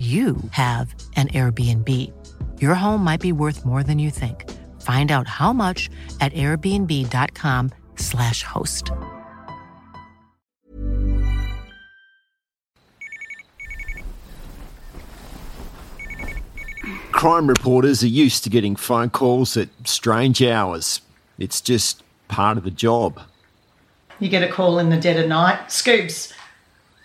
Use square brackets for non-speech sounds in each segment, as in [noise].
you have an Airbnb. Your home might be worth more than you think. Find out how much at airbnb.com/slash host. Crime reporters are used to getting phone calls at strange hours. It's just part of the job. You get a call in the dead of night. Scoops,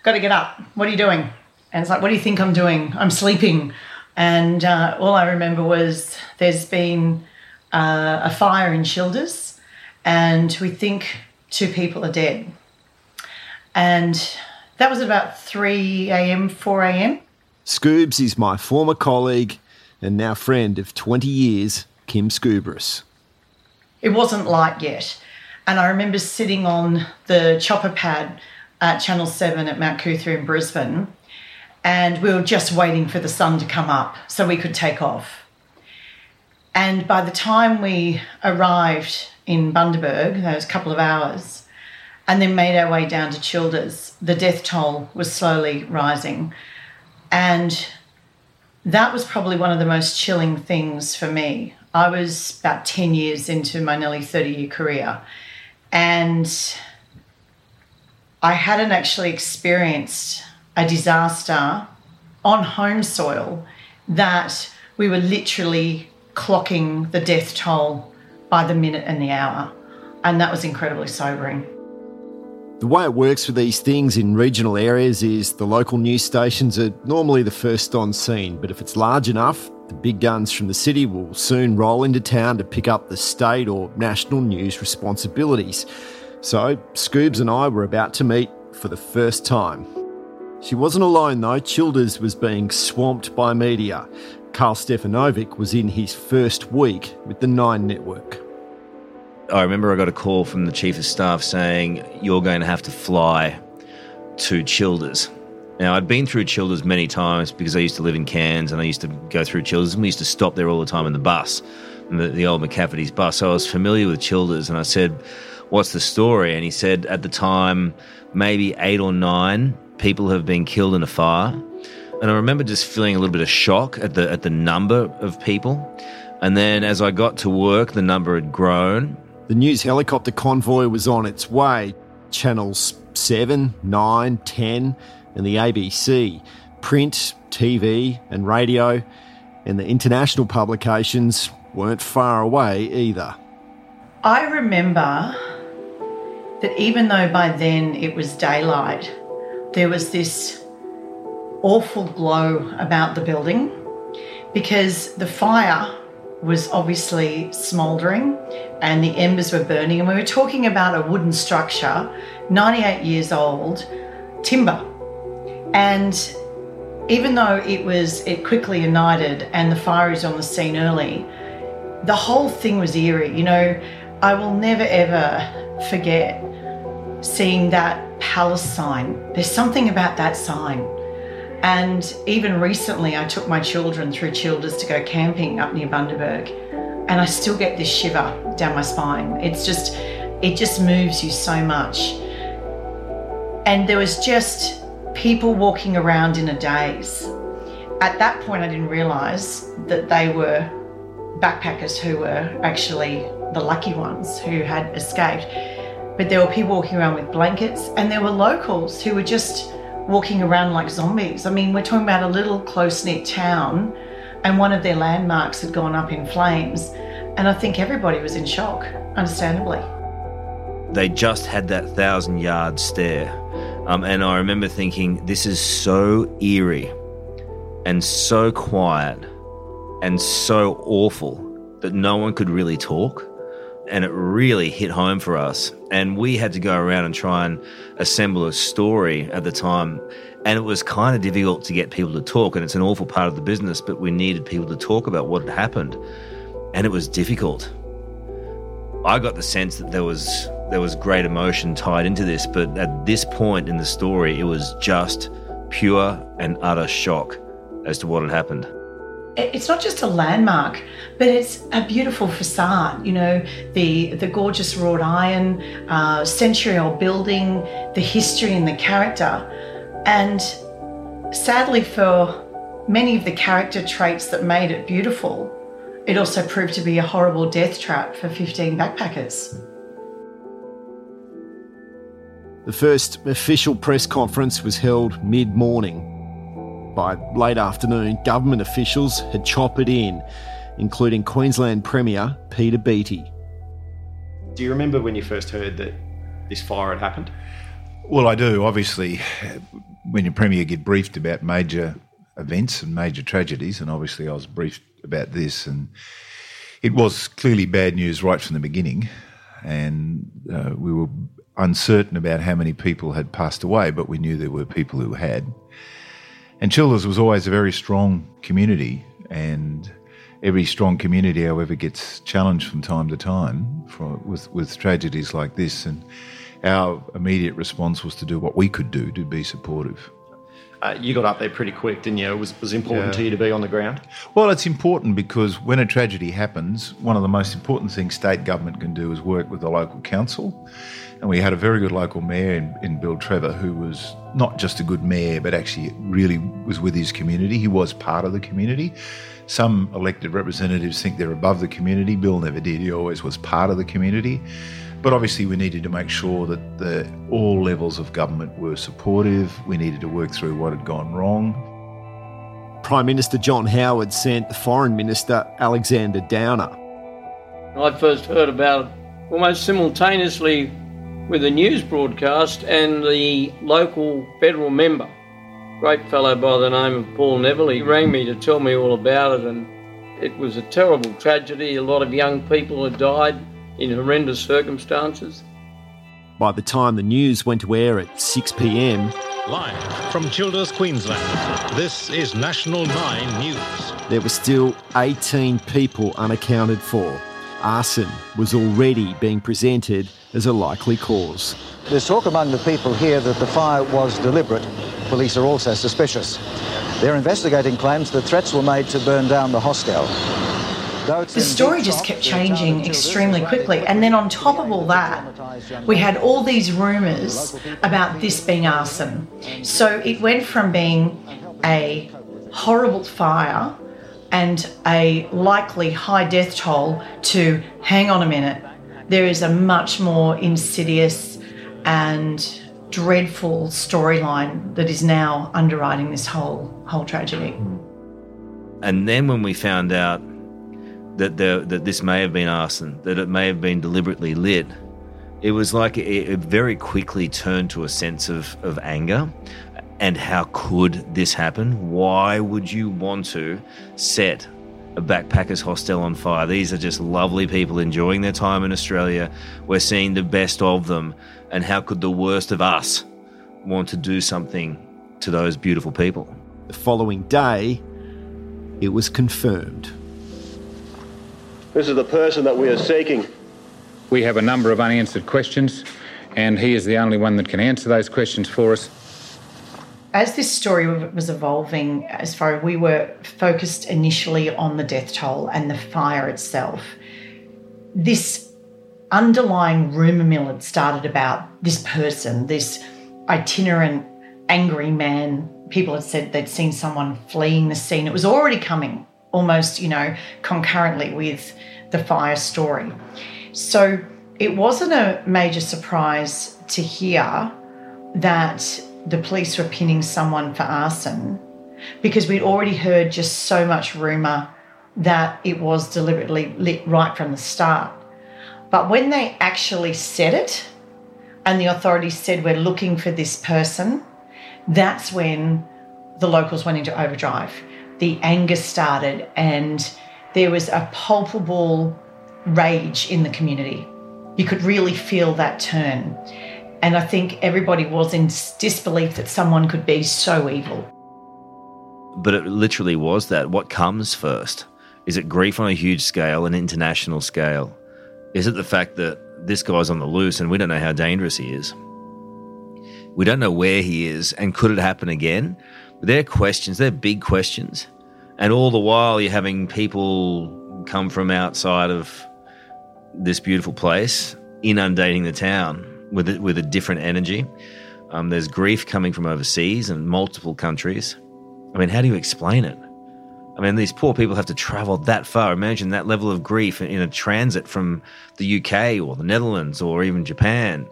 got to get up. What are you doing? And it's like, what do you think I'm doing? I'm sleeping. And uh, all I remember was there's been uh, a fire in Childers, and we think two people are dead. And that was about 3 a.m., 4 a.m. Scoobs is my former colleague and now friend of 20 years, Kim Skubris. It wasn't light yet. And I remember sitting on the chopper pad at Channel 7 at Mount Coot-tha in Brisbane, and we were just waiting for the sun to come up so we could take off. And by the time we arrived in Bundaberg, those couple of hours, and then made our way down to Childers, the death toll was slowly rising. And that was probably one of the most chilling things for me. I was about 10 years into my nearly 30 year career, and I hadn't actually experienced a disaster on home soil that we were literally clocking the death toll by the minute and the hour. And that was incredibly sobering. The way it works for these things in regional areas is the local news stations are normally the first on scene, but if it's large enough, the big guns from the city will soon roll into town to pick up the state or national news responsibilities. So, Scoobs and I were about to meet for the first time. She wasn't alone though, Childers was being swamped by media. Karl Stefanovic was in his first week with the Nine Network. I remember I got a call from the chief of staff saying, You're going to have to fly to Childers. Now, I'd been through Childers many times because I used to live in Cairns and I used to go through Childers and we used to stop there all the time in the bus, the, the old McCafferty's bus. So I was familiar with Childers and I said, What's the story? And he said, At the time, maybe eight or nine people have been killed in a fire. And I remember just feeling a little bit of shock at the at the number of people. And then as I got to work, the number had grown. The news helicopter convoy was on its way. Channels 7, 9, 10, and the ABC, print, TV, and radio, and the international publications weren't far away either. I remember that even though by then it was daylight, there was this awful glow about the building because the fire was obviously smouldering and the embers were burning. And we were talking about a wooden structure, 98 years old, timber. And even though it was, it quickly ignited and the fire is on the scene early, the whole thing was eerie. You know, I will never ever forget seeing that palace sign. There's something about that sign. And even recently, I took my children through Childers to go camping up near Bundaberg, and I still get this shiver down my spine. It's just, it just moves you so much. And there was just people walking around in a daze. At that point, I didn't realize that they were backpackers who were actually the lucky ones who had escaped. But there were people walking around with blankets, and there were locals who were just walking around like zombies. I mean, we're talking about a little close knit town, and one of their landmarks had gone up in flames. And I think everybody was in shock, understandably. They just had that thousand yard stare. Um, and I remember thinking, this is so eerie and so quiet and so awful that no one could really talk. And it really hit home for us. And we had to go around and try and assemble a story at the time. And it was kind of difficult to get people to talk. And it's an awful part of the business, but we needed people to talk about what had happened. And it was difficult. I got the sense that there was there was great emotion tied into this, but at this point in the story, it was just pure and utter shock as to what had happened it's not just a landmark, but it's a beautiful facade. You know, the the gorgeous wrought iron, uh, century-old building, the history and the character, and sadly for many of the character traits that made it beautiful, it also proved to be a horrible death trap for 15 backpackers. The first official press conference was held mid morning by late afternoon, government officials had choppered in, including Queensland Premier Peter Beattie. Do you remember when you first heard that this fire had happened? Well, I do. Obviously, when your Premier get briefed about major events and major tragedies, and obviously I was briefed about this, and it was clearly bad news right from the beginning, and uh, we were uncertain about how many people had passed away, but we knew there were people who had. And Childers was always a very strong community, and every strong community, however, gets challenged from time to time for, with, with tragedies like this. And our immediate response was to do what we could do to be supportive. Uh, you got up there pretty quick, didn't you? It was, was important yeah. to you to be on the ground? Well, it's important because when a tragedy happens, one of the most important things state government can do is work with the local council and we had a very good local mayor in, in Bill Trevor who was not just a good mayor, but actually really was with his community. He was part of the community. Some elected representatives think they're above the community. Bill never did. He always was part of the community. But obviously, we needed to make sure that the, all levels of government were supportive. We needed to work through what had gone wrong. Prime Minister John Howard sent Foreign Minister Alexander Downer. I first heard about it almost simultaneously with a news broadcast and the local federal member, great fellow by the name of Paul Neville, he rang me to tell me all about it and it was a terrible tragedy. A lot of young people had died in horrendous circumstances. By the time the news went to air at 6 pm, Live from Childers, Queensland, this is National 9 News. There were still 18 people unaccounted for arson was already being presented as a likely cause. There's talk among the people here that the fire was deliberate. Police are also suspicious. They're investigating claims that threats were made to burn down the hostel. The story just kept changing extremely quickly. And then on top of all that, we had all these rumours about this being arson. So it went from being a horrible fire and a likely high death toll to hang on a minute, there is a much more insidious and dreadful storyline that is now underwriting this whole whole tragedy. And then when we found out that there, that this may have been arson, that it may have been deliberately lit, it was like it, it very quickly turned to a sense of, of anger and how could this happen? Why would you want to set a backpackers hostel on fire? These are just lovely people enjoying their time in Australia. We're seeing the best of them. And how could the worst of us want to do something to those beautiful people? The following day, it was confirmed. This is the person that we are seeking. We have a number of unanswered questions, and he is the only one that can answer those questions for us as this story was evolving, as far as we were focused initially on the death toll and the fire itself, this underlying rumour mill had started about this person, this itinerant, angry man. People had said they'd seen someone fleeing the scene. It was already coming almost, you know, concurrently with the fire story. So it wasn't a major surprise to hear that the police were pinning someone for arson because we'd already heard just so much rumour that it was deliberately lit right from the start. But when they actually said it and the authorities said, We're looking for this person, that's when the locals went into overdrive. the anger started and there was a palpable rage in the community. You could really feel that turn. And I think everybody was in disbelief that someone could be so evil. But it literally was that. What comes first? Is it grief on a huge scale, an international scale? Is it the fact that this guy's on the loose and we don't know how dangerous he is? We don't know where he is, and could it happen again? They're questions, they're big questions. And all the while, you're having people come from outside of this beautiful place, inundating the town with a, with a different energy. Um, there's grief coming from overseas and multiple countries. I mean, how do you explain it? I mean, these poor people have to travel that far. Imagine that level of grief in a transit from the UK or the Netherlands or even Japan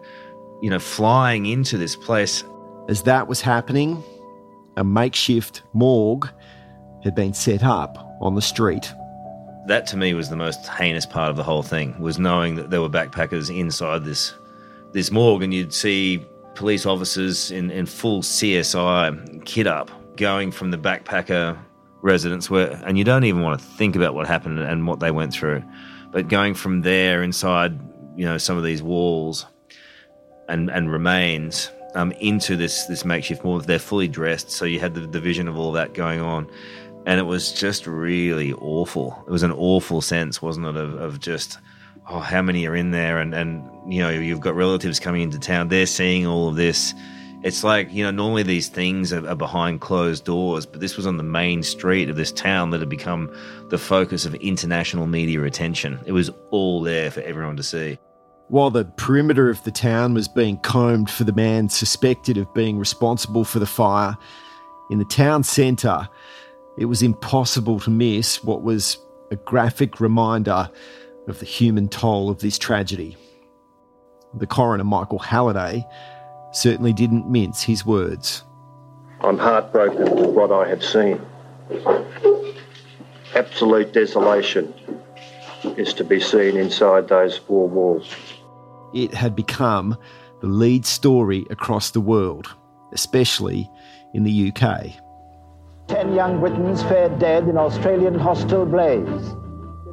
you know, flying into this place. As that was happening, a makeshift morgue had been set up on the street. That to me was the most heinous part of the whole thing was knowing that there were backpackers inside this this morgue and you'd see police officers in, in full CSI kit up going from the backpacker residence where and you don't even want to think about what happened and what they went through. But going from there inside, you know, some of these walls and and remains um, into this this makeshift morgue. They're fully dressed, so you had the, the vision of all that going on, and it was just really awful. It was an awful sense, wasn't it, of, of just oh, how many are in there, and and you know you've got relatives coming into town. They're seeing all of this. It's like you know normally these things are, are behind closed doors, but this was on the main street of this town that had become the focus of international media attention. It was all there for everyone to see. While the perimeter of the town was being combed for the man suspected of being responsible for the fire, in the town centre, it was impossible to miss what was a graphic reminder of the human toll of this tragedy. The coroner, Michael Halliday, certainly didn't mince his words. I'm heartbroken with what I have seen. Absolute desolation is to be seen inside those four walls it had become the lead story across the world, especially in the UK. Ten young Britons fared dead in Australian hostel blaze.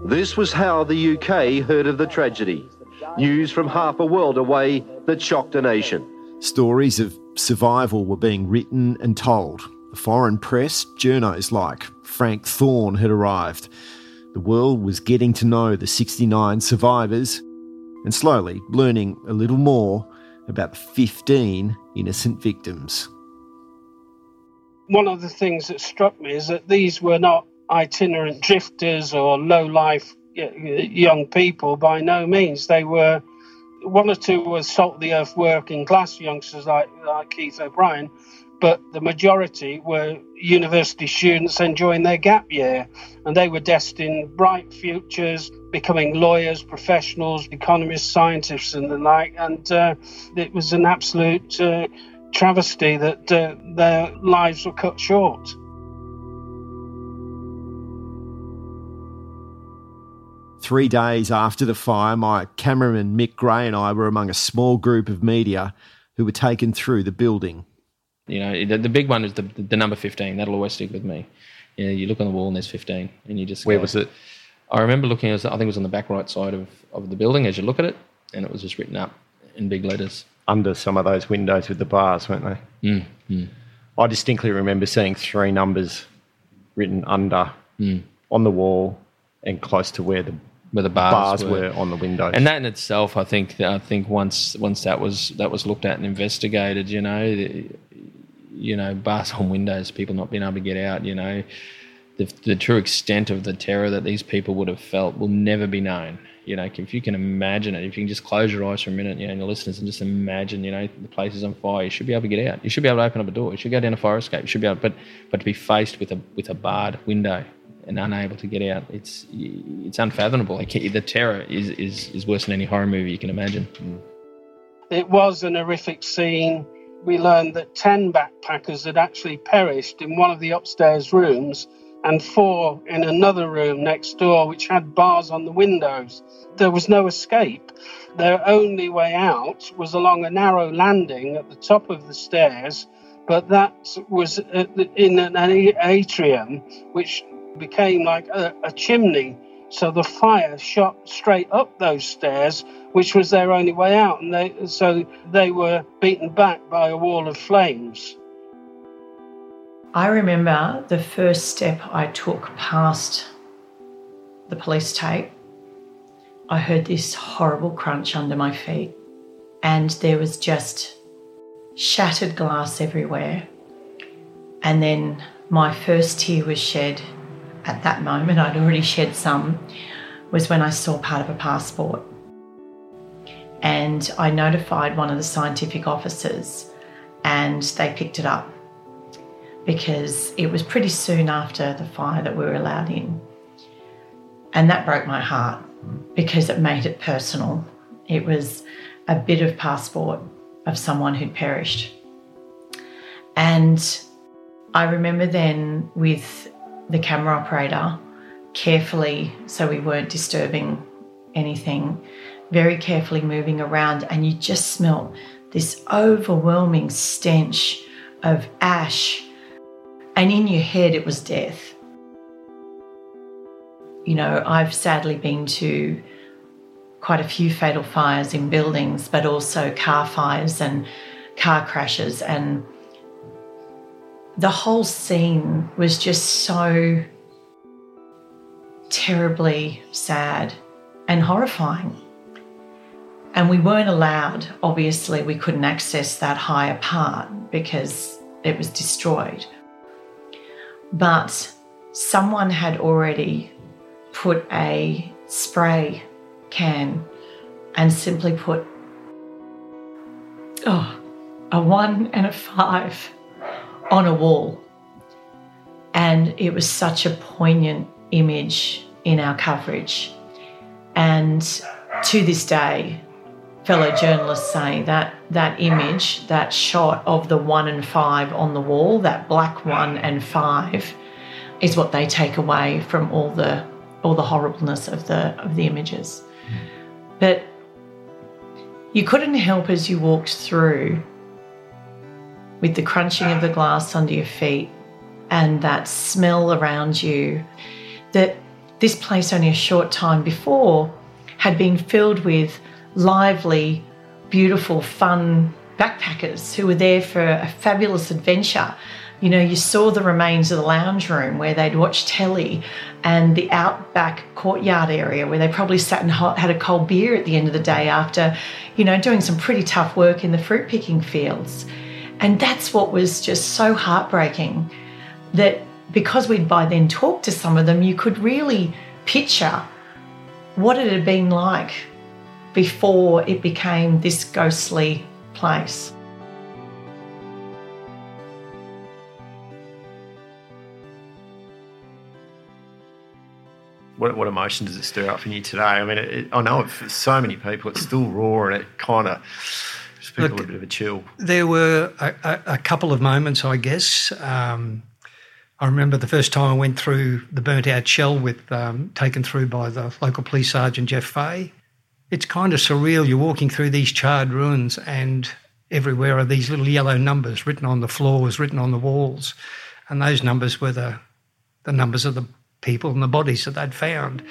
This was how the UK heard of the tragedy. News from half a world away that shocked a nation. Stories of survival were being written and told. The foreign press, journos like Frank Thorne had arrived. The world was getting to know the 69 survivors and slowly learning a little more about the 15 innocent victims. One of the things that struck me is that these were not itinerant drifters or low life young people by no means. They were one or two were salt the earth working class youngsters like, like Keith O'Brien, but the majority were university students enjoying their gap year, and they were destined bright futures, becoming lawyers, professionals, economists, scientists, and the like. And uh, it was an absolute uh, travesty that uh, their lives were cut short. Three days after the fire, my cameraman Mick Gray and I were among a small group of media who were taken through the building. You know, the, the big one is the, the number 15. That'll always stick with me. You know, you look on the wall and there's 15, and you just Where go, was it? I remember looking, I think it was on the back right side of, of the building as you look at it, and it was just written up in big letters. Under some of those windows with the bars, weren't they? Mm, mm. I distinctly remember seeing three numbers written under mm. on the wall and close to where the where the bars, bars were. were. on the windows. And that in itself, I think, I think once once that was that was looked at and investigated, you know, you know, bars on windows, people not being able to get out, you know, the, the true extent of the terror that these people would have felt will never be known. You know, if you can imagine it, if you can just close your eyes for a minute, you know, and your listeners, and just imagine, you know, the place is on fire, you should be able to get out. You should be able to open up a door. You should go down a fire escape. You should be able, but but to be faced with a with a barred window and unable to get out, it's it's unfathomable. The terror is, is is worse than any horror movie you can imagine. Mm. It was an horrific scene we learned that 10 backpackers had actually perished in one of the upstairs rooms and four in another room next door, which had bars on the windows. There was no escape. Their only way out was along a narrow landing at the top of the stairs, but that was uh, in an atrium which became like a, a chimney. So the fire shot straight up those stairs, which was their only way out, and they so they were beaten back by a wall of flames. I remember the first step I took past the police tape. I heard this horrible crunch under my feet, and there was just shattered glass everywhere. And then my first tear was shed at that moment. I'd already shed some, was when I saw part of a passport. And I notified one of the scientific officers, and they picked it up because it was pretty soon after the fire that we were allowed in. And that broke my heart because it made it personal. It was a bit of passport of someone who'd perished. And I remember then with the camera operator carefully, so we weren't disturbing anything, very carefully moving around, and you just smelt this overwhelming stench of ash. And in your head, it was death. You know, I've sadly been to quite a few fatal fires in buildings, but also car fires and car crashes. And the whole scene was just so terribly sad and horrifying. And we weren't allowed, obviously, we couldn't access that higher part because it was destroyed. But someone had already put a spray can and simply put oh, a one and a five on a wall. And it was such a poignant image in our coverage. And to this day, fellow journalists say that that image, that shot of the one and five on the wall, that black one and five, is what they take away from all the all the horribleness of the of the images. But you couldn't help as you walked through with the crunching of the glass under your feet and that smell around you that this place only a short time before had been filled with lively, beautiful, fun backpackers who were there for a fabulous adventure you know, you saw the remains of the lounge room where they'd watch telly and the outback courtyard area where they probably sat and had a cold beer at the end of the day after, you know, doing some pretty tough work in the fruit picking fields. And that's what was just so heartbreaking that because we'd by then talked to some of them, you could really picture what it had been like before it became this ghostly place. what, what emotion does it stir up in you today? I mean, it, it, I know for so many people, it's still raw and it kind of people Look, a bit of a chill. There were a, a, a couple of moments, I guess. Um, I remember the first time I went through the burnt out shell with um, taken through by the local police sergeant Jeff Fay. It's kind of surreal. You're walking through these charred ruins, and everywhere are these little yellow numbers written on the floors, written on the walls, and those numbers were the the numbers of the people and the bodies that they'd found.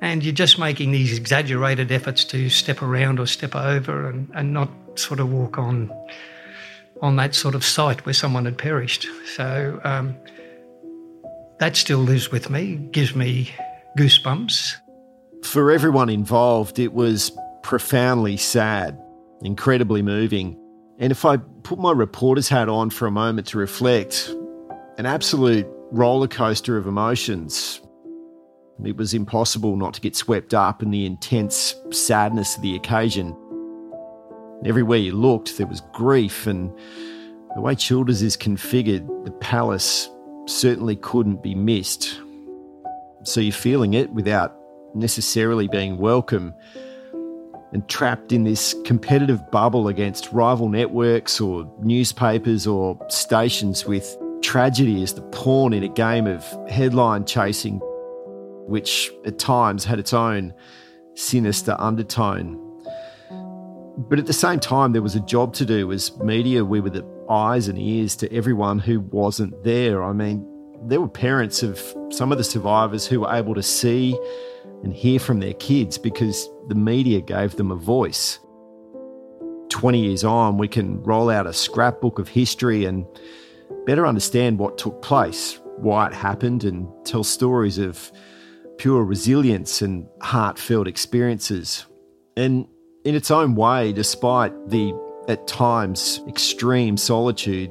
And you're just making these exaggerated efforts to step around or step over and, and not sort of walk on on that sort of site where someone had perished. So um, that still lives with me, gives me goosebumps. For everyone involved, it was profoundly sad, incredibly moving. And if I put my reporter's hat on for a moment to reflect, an absolute roller coaster of emotions. It was impossible not to get swept up in the intense sadness of the occasion. Everywhere you looked, there was grief, and the way Childers is configured, the palace certainly couldn't be missed. So you're feeling it without necessarily being welcome and trapped in this competitive bubble against rival networks or newspapers or stations with tragedy as the pawn in a game of headline chasing, which at times had its own sinister undertone. But at the same time, there was a job to do. As media, we were the eyes and ears to everyone who wasn't there. I mean, there were parents of some of the survivors who were able to see and hear from their kids because the media gave them a voice. 20 years on, we can roll out a scrapbook of history and better understand what took place, why it happened, and tell stories of pure resilience and heartfelt experiences. And in its own way, despite the at times extreme solitude,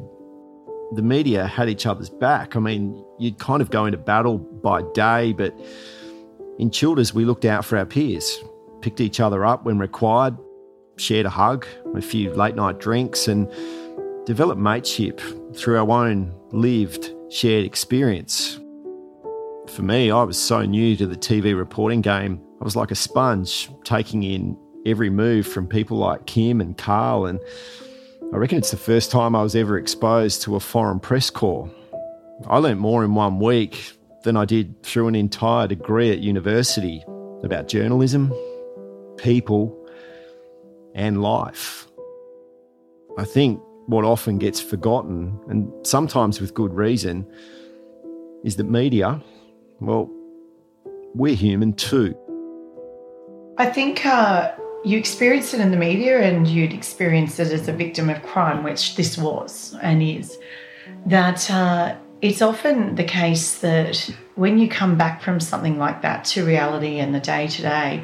the media had each other's back. I mean, you'd kind of go into battle by day, but in Childers, we looked out for our peers, picked each other up when required, shared a hug, a few late night drinks, and developed mateship through our own lived, shared experience. For me, I was so new to the TV reporting game, I was like a sponge taking in every move from people like Kim and Karl. And I reckon it's the first time I was ever exposed to a foreign press corps. I learnt more in one week than I did through an entire degree at university about journalism, people, and life. I think what often gets forgotten, and sometimes with good reason, is that media, well, we're human too. I think uh, you experienced it in the media and you'd experienced it as a victim of crime, which this was and is. That uh, it's often the case that when you come back from something like that to reality and the day to day,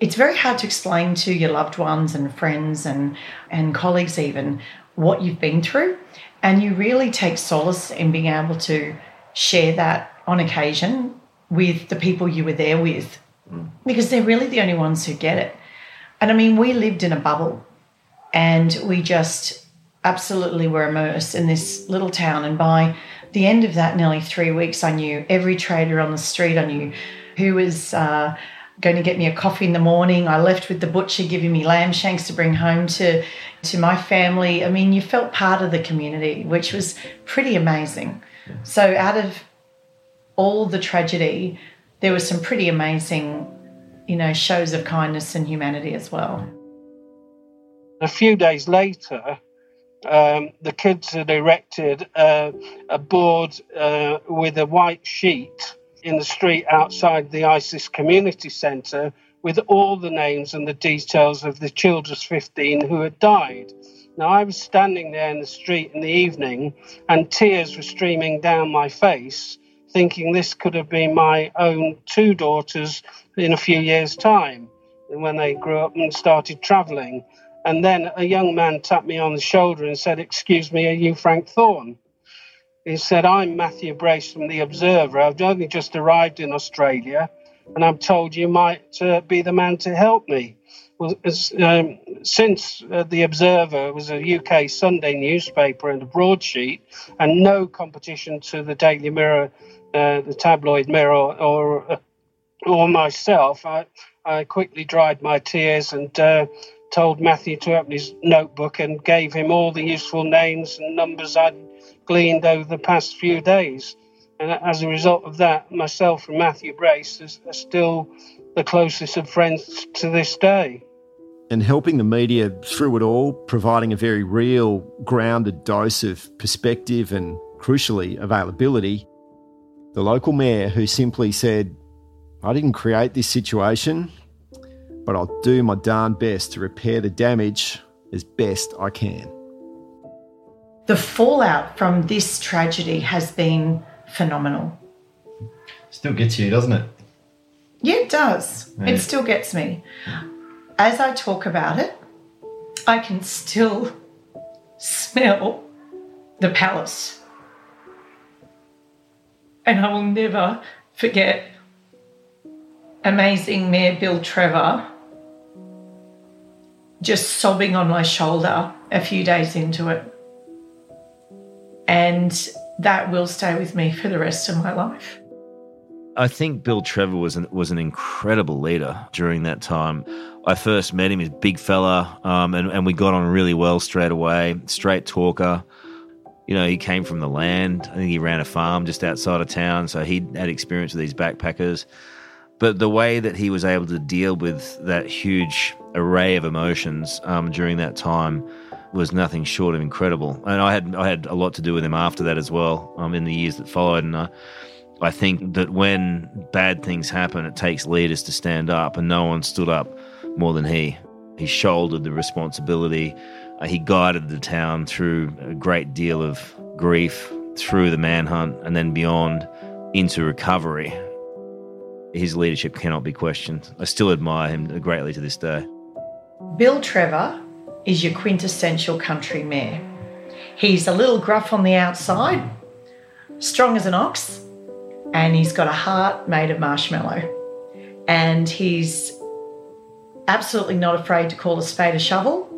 it's very hard to explain to your loved ones and friends and, and colleagues, even what you've been through. And you really take solace in being able to share that on occasion with the people you were there with because they're really the only ones who get it. And I mean, we lived in a bubble and we just absolutely were immersed in this little town. And by the end of that nearly three weeks, I knew every trader on the street, I knew who was. Uh, going to get me a coffee in the morning. I left with the butcher giving me lamb shanks to bring home to to my family. I mean, you felt part of the community, which was pretty amazing. So out of all the tragedy, there were some pretty amazing, you know, shows of kindness and humanity as well. A few days later, um, the kids had erected uh, a board uh, with a white sheet in the street outside the ISIS Community Centre with all the names and the details of the Childers 15 who had died. Now, I was standing there in the street in the evening and tears were streaming down my face, thinking this could have been my own two daughters in a few years' time when they grew up and started travelling. And then a young man tapped me on the shoulder and said, Excuse me, are you Frank Thorne? He said, I'm Matthew Brace from The Observer. I've only just arrived in Australia and I'm told you might uh, be the man to help me. Well, as, um, since uh, The Observer was a UK Sunday newspaper and a broadsheet and no competition to the Daily Mirror, uh, the tabloid Mirror, or, uh, or myself, I, I quickly dried my tears and uh, told Matthew to open his notebook and gave him all the useful names and numbers I'd gleaned over the past few days. And as a result of that, myself and Matthew Brace are still the closest of friends to this day. And helping the media through it all, providing a very real, grounded dose of perspective and, crucially, availability. The local mayor who simply said, I didn't create this situation, but I'll do my darn best to repair the damage as best I can. The fallout from this tragedy has been phenomenal. Still gets you, doesn't it? Yeah, it does. Yeah. It still gets me. As I talk about it, I can still smell the palace. And I will never forget amazing Mayor Bill Trevor just sobbing on my shoulder a few days into it. And that will stay with me for the rest of my life. I think Bill Trevor was an, was an incredible leader during that time. I first met him, he's a big fella, um, and, and we got on really well straight away. Straight talker. You know, he came from the land. I think he ran a farm just outside of town, so he had experience with these backpackers. But the way that he was able to deal with that huge array of emotions um, during that time was nothing short of incredible. And I had I had a lot to do with him after that as well. Um, in the years that followed, and I, I think that when bad things happen, it takes leaders to stand up, and no one stood up more than he. He shouldered the responsibility. Uh, he guided the town through a great deal of grief, through the manhunt, and then beyond into recovery. His leadership cannot be questioned. I still admire him greatly to this day. Bill Trevor is your quintessential country mayor. He's a little gruff on the outside, strong as an ox, and he's got a heart made of marshmallow. And he's absolutely not afraid to call a spade a shovel.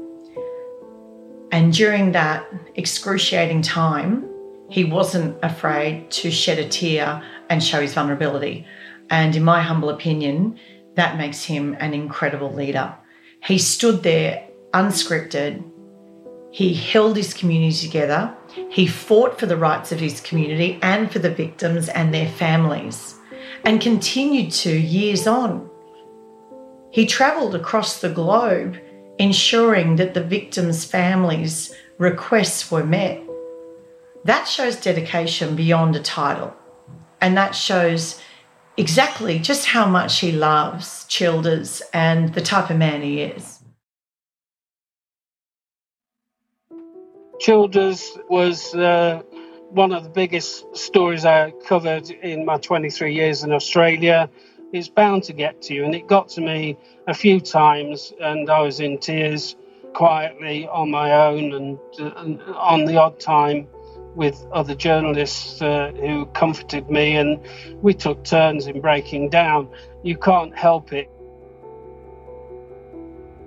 And during that excruciating time, he wasn't afraid to shed a tear and show his vulnerability. And in my humble opinion, that makes him an incredible leader. He stood there unscripted. He held his community together. He fought for the rights of his community and for the victims and their families, and continued to years on. He travelled across the globe ensuring that the victims' families' requests were met. That shows dedication beyond a title, and that shows exactly just how much he loves Childers and the type of man he is. Childers was uh, one of the biggest stories I covered in my 23 years in Australia. It's bound to get to you, and it got to me a few times, and I was in tears quietly on my own and, and on the odd time with other journalists uh, who comforted me, and we took turns in breaking down. You can't help it.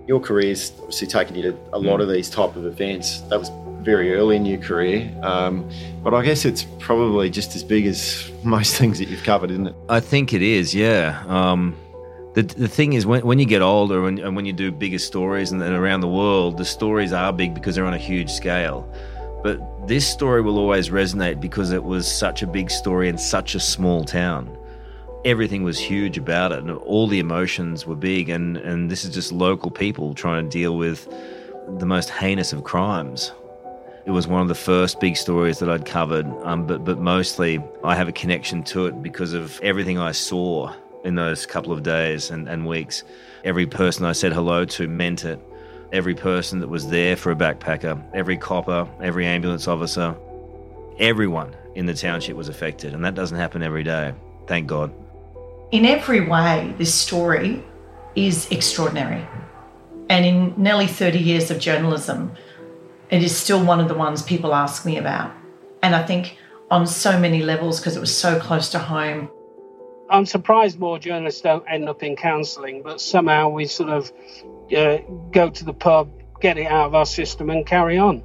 Your career's obviously taken you to a lot of these type of events. That was very early in your career. Um, but I guess it's probably just as big as [laughs] most things that you've covered, isn't it? I think it is, yeah. Um, the, the thing is, when, when you get older and, and when you do bigger stories and, and around the world, the stories are big because they're on a huge scale. But this story will always resonate because it was such a big story in such a small town. Everything was huge about it, and all the emotions were big. And, and this is just local people trying to deal with the most heinous of crimes. It was one of the first big stories that I'd covered, um, but but mostly I have a connection to it because of everything I saw in those couple of days and, and weeks. Every person I said hello to meant it. Every person that was there for a backpacker, every copper, every ambulance officer, everyone in the township was affected, and that doesn't happen every day. Thank God. In every way, this story is extraordinary. And in nearly 30 years of journalism, it is still one of the ones people ask me about. And I think on so many levels because it was so close to home. I'm surprised more journalists don't end up in counselling, but somehow we sort of uh, go to the pub, get it out of our system, and carry on.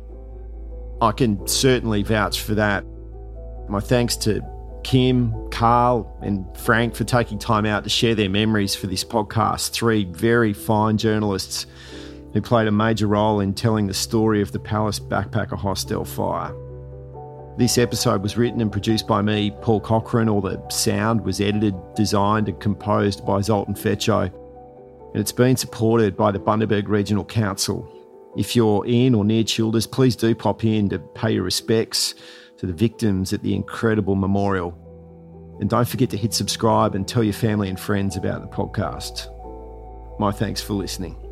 I can certainly vouch for that. My thanks to Kim, Karl, and Frank for taking time out to share their memories for this podcast. Three very fine journalists who played a major role in telling the story of the Palace Backpacker Hostel fire. This episode was written and produced by me, Paul Cochrane. All the sound was edited, designed, and composed by Zoltan Fecho. And it's been supported by the Bundaberg Regional Council. If you're in or near Childers, please do pop in to pay your respects to the victims at the incredible memorial. And don't forget to hit subscribe and tell your family and friends about the podcast. My thanks for listening.